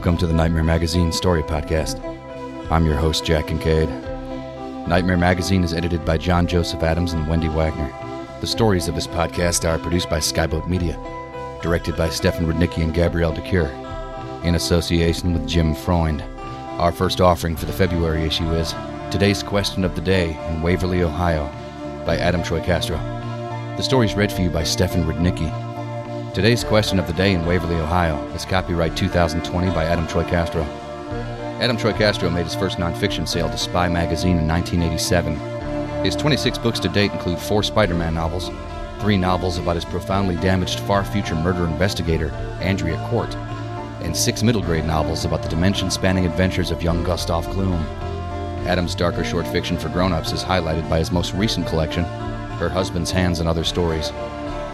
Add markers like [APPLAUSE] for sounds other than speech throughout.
Welcome to the Nightmare Magazine Story Podcast. I'm your host, Jack Kincaid. Nightmare Magazine is edited by John Joseph Adams and Wendy Wagner. The stories of this podcast are produced by Skyboat Media, directed by Stefan Rudnicki and Gabrielle de Cuir, in association with Jim Freund. Our first offering for the February issue is Today's Question of the Day in Waverly, Ohio, by Adam Troy Castro. The story is read for you by Stefan Rudnicki. Today's Question of the Day in Waverly, Ohio is copyright 2020 by Adam Troy Castro. Adam Troy Castro made his first nonfiction sale to Spy magazine in 1987. His 26 books to date include four Spider Man novels, three novels about his profoundly damaged far future murder investigator, Andrea Cort, and six middle grade novels about the dimension spanning adventures of young Gustav Gloom. Adam's darker short fiction for grown ups is highlighted by his most recent collection, Her Husband's Hands and Other Stories.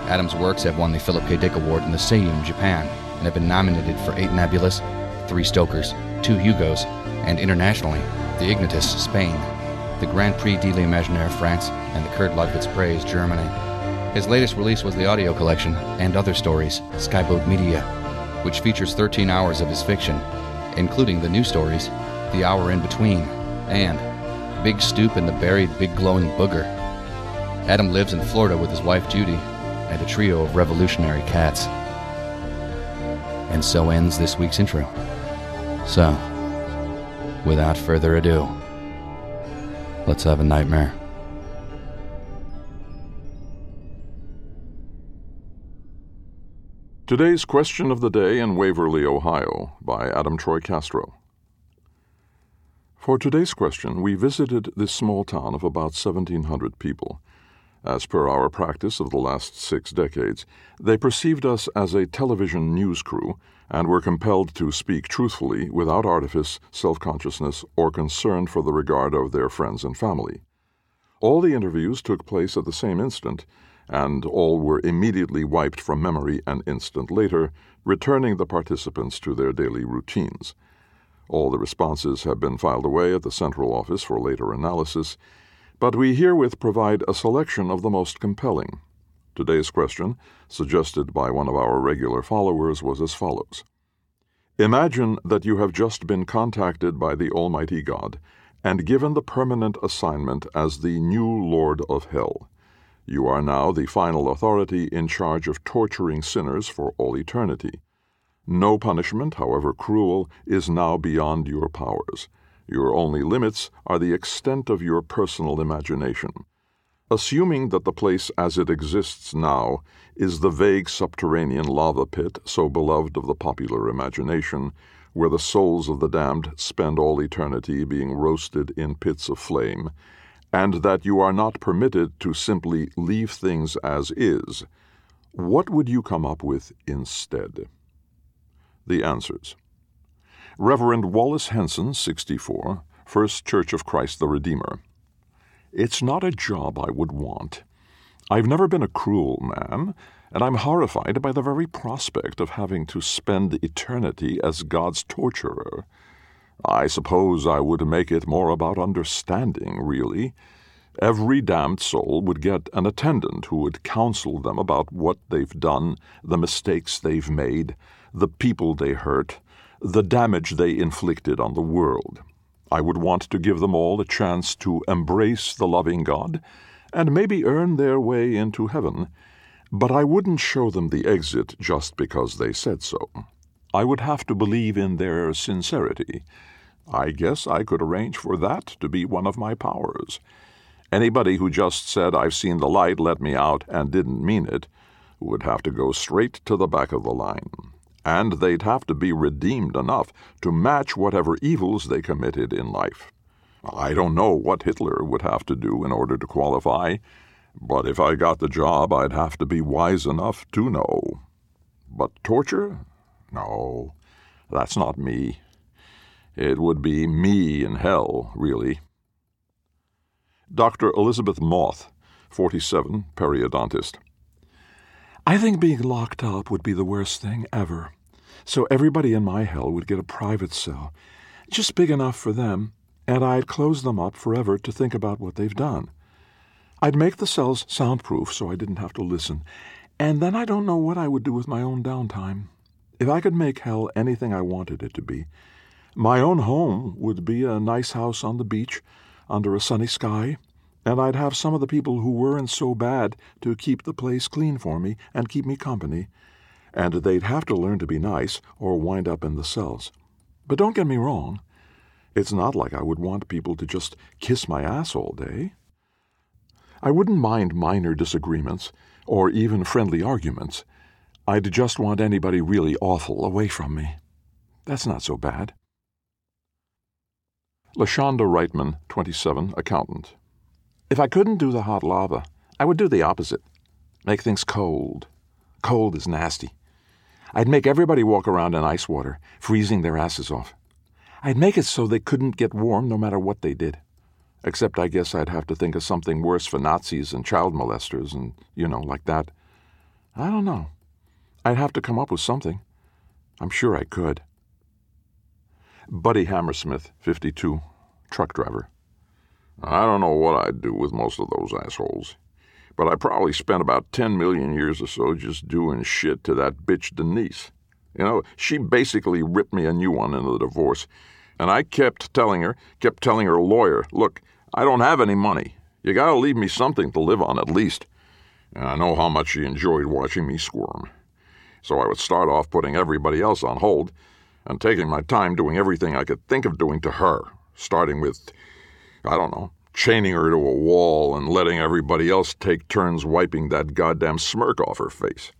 Adam's works have won the Philip K. Dick Award in the Seiun, Japan, and have been nominated for eight Nebulas, three Stokers, two Hugos, and internationally, the Ignotus, Spain, the Grand Prix de l'Imaginaire, France, and the Kurd Lasswitz Preis, Germany. His latest release was the audio collection, And Other Stories, Skyboat Media, which features 13 hours of his fiction, including the new stories, The Hour in Between, and Big Stoop and the Buried Big Glowing Booger. Adam lives in Florida with his wife Judy and a trio of revolutionary cats. And so ends this week's intro. So, without further ado, let's have a nightmare. Today's Question of the Day in Waverly, Ohio, by Adam Troy Castro. For today's question, we visited this small town of about 1,700 people. As per our practice of the last six decades, they perceived us as a television news crew and were compelled to speak truthfully without artifice, self consciousness, or concern for the regard of their friends and family. All the interviews took place at the same instant, and all were immediately wiped from memory an instant later, returning the participants to their daily routines. All the responses have been filed away at the central office for later analysis, but we herewith provide a selection of the most compelling. Today's question, suggested by one of our regular followers, was as follows Imagine that you have just been contacted by the Almighty God and given the permanent assignment as the new Lord of Hell. You are now the final authority in charge of torturing sinners for all eternity. No punishment, however cruel, is now beyond your powers. Your only limits are the extent of your personal imagination. Assuming that the place as it exists now is the vague subterranean lava pit so beloved of the popular imagination, where the souls of the damned spend all eternity being roasted in pits of flame, and that you are not permitted to simply leave things as is, what would you come up with instead? The answers. Reverend Wallace Henson, 64, First Church of Christ the Redeemer. It's not a job I would want. I've never been a cruel man, and I'm horrified by the very prospect of having to spend eternity as God's torturer. I suppose I would make it more about understanding, really. Every damned soul would get an attendant who would counsel them about what they've done, the mistakes they've made, the people they hurt, the damage they inflicted on the world. I would want to give them all a chance to embrace the loving God and maybe earn their way into heaven, but I wouldn't show them the exit just because they said so. I would have to believe in their sincerity. I guess I could arrange for that to be one of my powers. Anybody who just said, I've seen the light, let me out, and didn't mean it, would have to go straight to the back of the line and they'd have to be redeemed enough to match whatever evils they committed in life. I don't know what Hitler would have to do in order to qualify, but if I got the job, I'd have to be wise enough to know. But torture? No, that's not me. It would be me in hell, really. Dr. Elizabeth Moth, 47, periodontist. I think being locked up would be the worst thing ever. So everybody in my hell would get a private cell, just big enough for them, and I'd close them up forever to think about what they've done. I'd make the cells soundproof so I didn't have to listen, and then I don't know what I would do with my own downtime. If I could make hell anything I wanted it to be, my own home would be a nice house on the beach under a sunny sky, and I'd have some of the people who weren't so bad to keep the place clean for me and keep me company, and they'd have to learn to be nice or wind up in the cells. But don't get me wrong, it's not like I would want people to just kiss my ass all day. I wouldn't mind minor disagreements or even friendly arguments. I'd just want anybody really awful away from me. That's not so bad. Lashonda Reitman, 27, accountant. If I couldn't do the hot lava, I would do the opposite make things cold. Cold is nasty. I'd make everybody walk around in ice water, freezing their asses off. I'd make it so they couldn't get warm no matter what they did. Except I guess I'd have to think of something worse for Nazis and child molesters and, you know, like that. I don't know. I'd have to come up with something. I'm sure I could. Buddy Hammersmith, 52, truck driver. I don't know what I'd do with most of those assholes, but I probably spent about 10 million years or so just doing shit to that bitch Denise. You know, she basically ripped me a new one in the divorce, and I kept telling her, kept telling her lawyer, look, I don't have any money. You gotta leave me something to live on at least. And I know how much she enjoyed watching me squirm. So I would start off putting everybody else on hold and taking my time doing everything I could think of doing to her, starting with, I don't know, chaining her to a wall and letting everybody else take turns wiping that goddamn smirk off her face.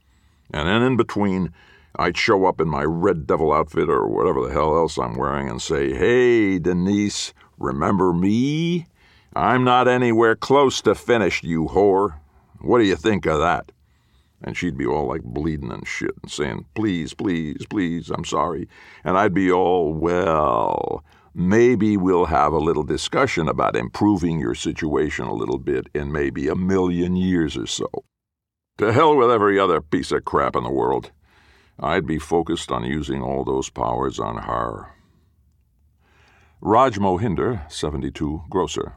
And then in between, I'd show up in my red devil outfit or whatever the hell else I'm wearing and say, Hey, Denise, remember me? I'm not anywhere close to finished, you whore. What do you think of that? And she'd be all like bleeding and shit and saying, Please, please, please, I'm sorry. And I'd be all, Well, maybe we'll have a little discussion about improving your situation a little bit in maybe a million years or so. To hell with every other piece of crap in the world. I'd be focused on using all those powers on her. Raj Mohinder, 72, grocer.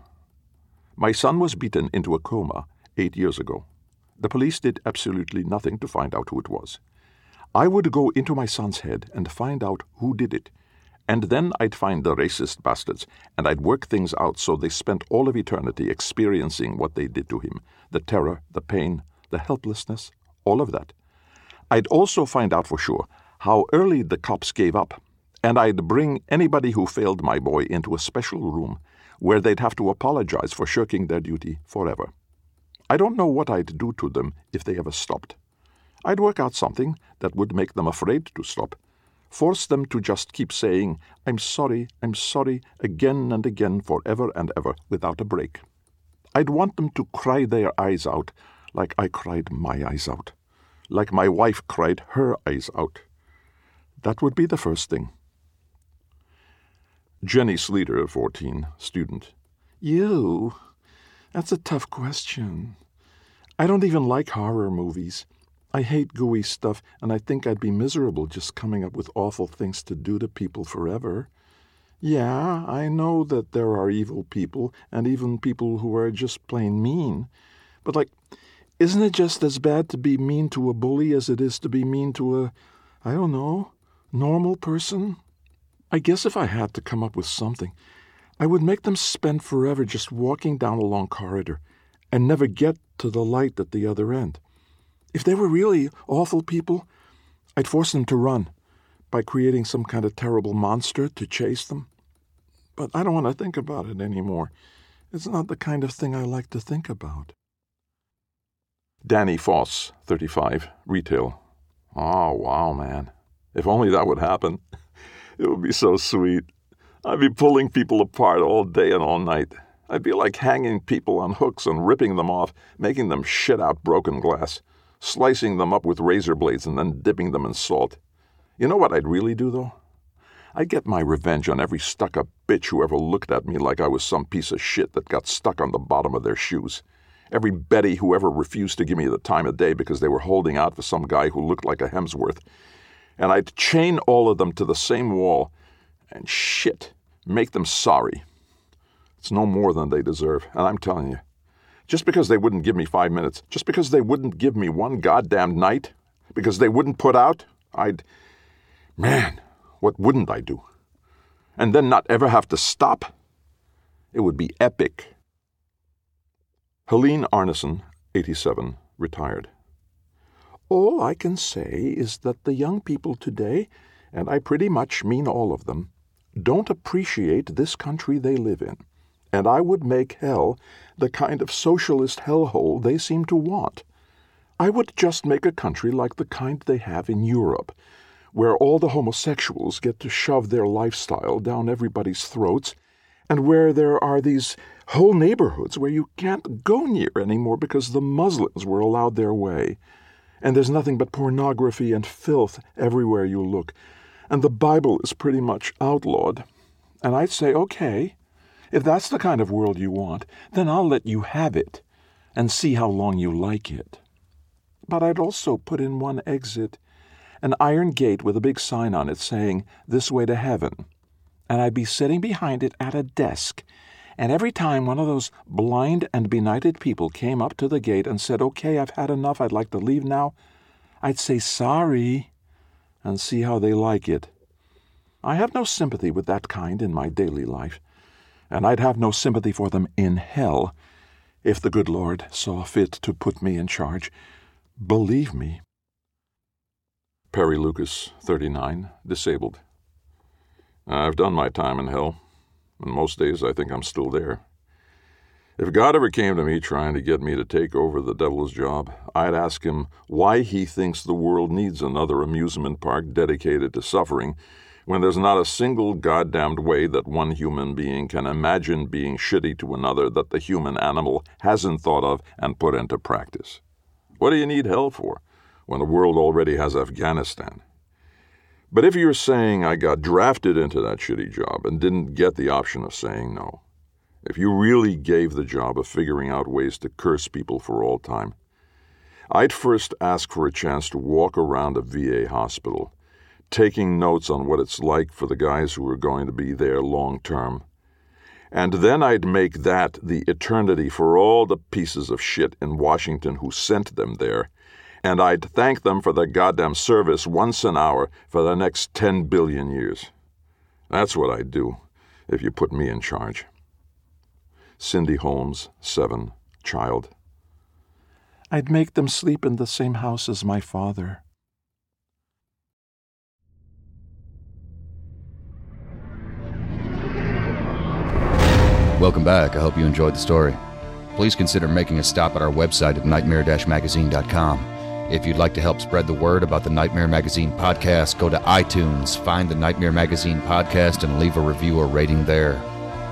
My son was beaten into a coma eight years ago. The police did absolutely nothing to find out who it was. I would go into my son's head and find out who did it, and then I'd find the racist bastards, and I'd work things out so they spent all of eternity experiencing what they did to him the terror, the pain, the helplessness, all of that. I'd also find out for sure how early the cops gave up, and I'd bring anybody who failed my boy into a special room where they'd have to apologize for shirking their duty forever. I don't know what I'd do to them if they ever stopped. I'd work out something that would make them afraid to stop, force them to just keep saying, I'm sorry, I'm sorry, again and again, forever and ever, without a break. I'd want them to cry their eyes out like I cried my eyes out, like my wife cried her eyes out. That would be the first thing. Jenny Sleater, 14, student. You? That's a tough question. I don't even like horror movies. I hate gooey stuff, and I think I'd be miserable just coming up with awful things to do to people forever. Yeah, I know that there are evil people, and even people who are just plain mean. But, like, isn't it just as bad to be mean to a bully as it is to be mean to a, I don't know, normal person? I guess if I had to come up with something, I would make them spend forever just walking down a long corridor and never get to the light at the other end. If they were really awful people, I'd force them to run by creating some kind of terrible monster to chase them. But I don't want to think about it anymore. It's not the kind of thing I like to think about. Danny Foss, 35, retail. Oh, wow, man. If only that would happen. [LAUGHS] It would be so sweet. I'd be pulling people apart all day and all night. I'd be like hanging people on hooks and ripping them off, making them shit out broken glass, slicing them up with razor blades and then dipping them in salt. You know what I'd really do, though? I'd get my revenge on every stuck up bitch who ever looked at me like I was some piece of shit that got stuck on the bottom of their shoes. Every Betty who ever refused to give me the time of day because they were holding out for some guy who looked like a Hemsworth. And I'd chain all of them to the same wall and shit, make them sorry. It's no more than they deserve, and I'm telling you. Just because they wouldn't give me five minutes, just because they wouldn't give me one goddamn night, because they wouldn't put out, I'd Man, what wouldn't I do? And then not ever have to stop? It would be epic. Helene Arneson, 87, retired. All I can say is that the young people today, and I pretty much mean all of them, don't appreciate this country they live in, and I would make hell the kind of socialist hellhole they seem to want. I would just make a country like the kind they have in Europe, where all the homosexuals get to shove their lifestyle down everybody's throats, and where there are these whole neighborhoods where you can't go near anymore because the Muslims were allowed their way, and there's nothing but pornography and filth everywhere you look, and the Bible is pretty much outlawed. And I'd say, okay, if that's the kind of world you want, then I'll let you have it and see how long you like it. But I'd also put in one exit, an iron gate with a big sign on it saying, This way to heaven. And I'd be sitting behind it at a desk. And every time one of those blind and benighted people came up to the gate and said, Okay, I've had enough, I'd like to leave now, I'd say, Sorry, and see how they like it. I have no sympathy with that kind in my daily life, and I'd have no sympathy for them in hell if the good Lord saw fit to put me in charge. Believe me. Perry Lucas, 39, disabled. I've done my time in hell, and most days I think I'm still there. If God ever came to me trying to get me to take over the devil's job, I'd ask him why he thinks the world needs another amusement park dedicated to suffering when there's not a single goddamned way that one human being can imagine being shitty to another that the human animal hasn't thought of and put into practice. What do you need hell for when the world already has Afghanistan? But if you're saying I got drafted into that shitty job and didn't get the option of saying no, if you really gave the job of figuring out ways to curse people for all time, I'd first ask for a chance to walk around a VA hospital, taking notes on what it's like for the guys who are going to be there long term and then I'd make that the eternity for all the pieces of shit in Washington who sent them there. And I'd thank them for their goddamn service once an hour for the next 10 billion years. That's what I'd do if you put me in charge. Cindy Holmes, 7, child. I'd make them sleep in the same house as my father. Welcome back. I hope you enjoyed the story. Please consider making a stop at our website at nightmare-magazine.com. If you'd like to help spread the word about the Nightmare Magazine podcast, go to iTunes, find the Nightmare Magazine podcast, and leave a review or rating there.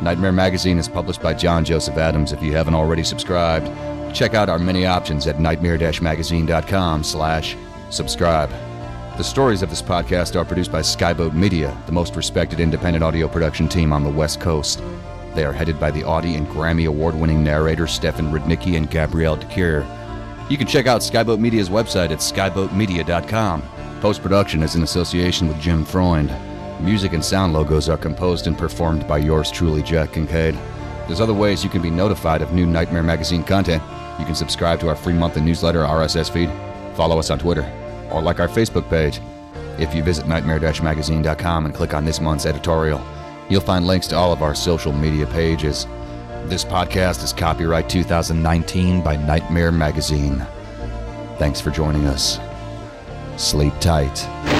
Nightmare Magazine is published by John Joseph Adams. If you haven't already subscribed, check out our many options at nightmare-magazine.com slash subscribe. The stories of this podcast are produced by Skyboat Media, the most respected independent audio production team on the West Coast. They are headed by the Audie and Grammy award winning narrators Stefan Rudnicki and Gabrielle de Cuir. You can check out Skyboat Media's website at skyboatmedia.com. Post production is in association with Jim Freund. Music and sound logos are composed and performed by yours truly, Jack Kincaid. There's other ways you can be notified of new Nightmare Magazine content. You can subscribe to our free monthly newsletter RSS feed, follow us on Twitter, or like our Facebook page. If you visit nightmare-magazine.com and click on this month's editorial, You'll find links to all of our social media pages. This podcast is copyright 2019 by Nightmare Magazine. Thanks for joining us. Sleep tight.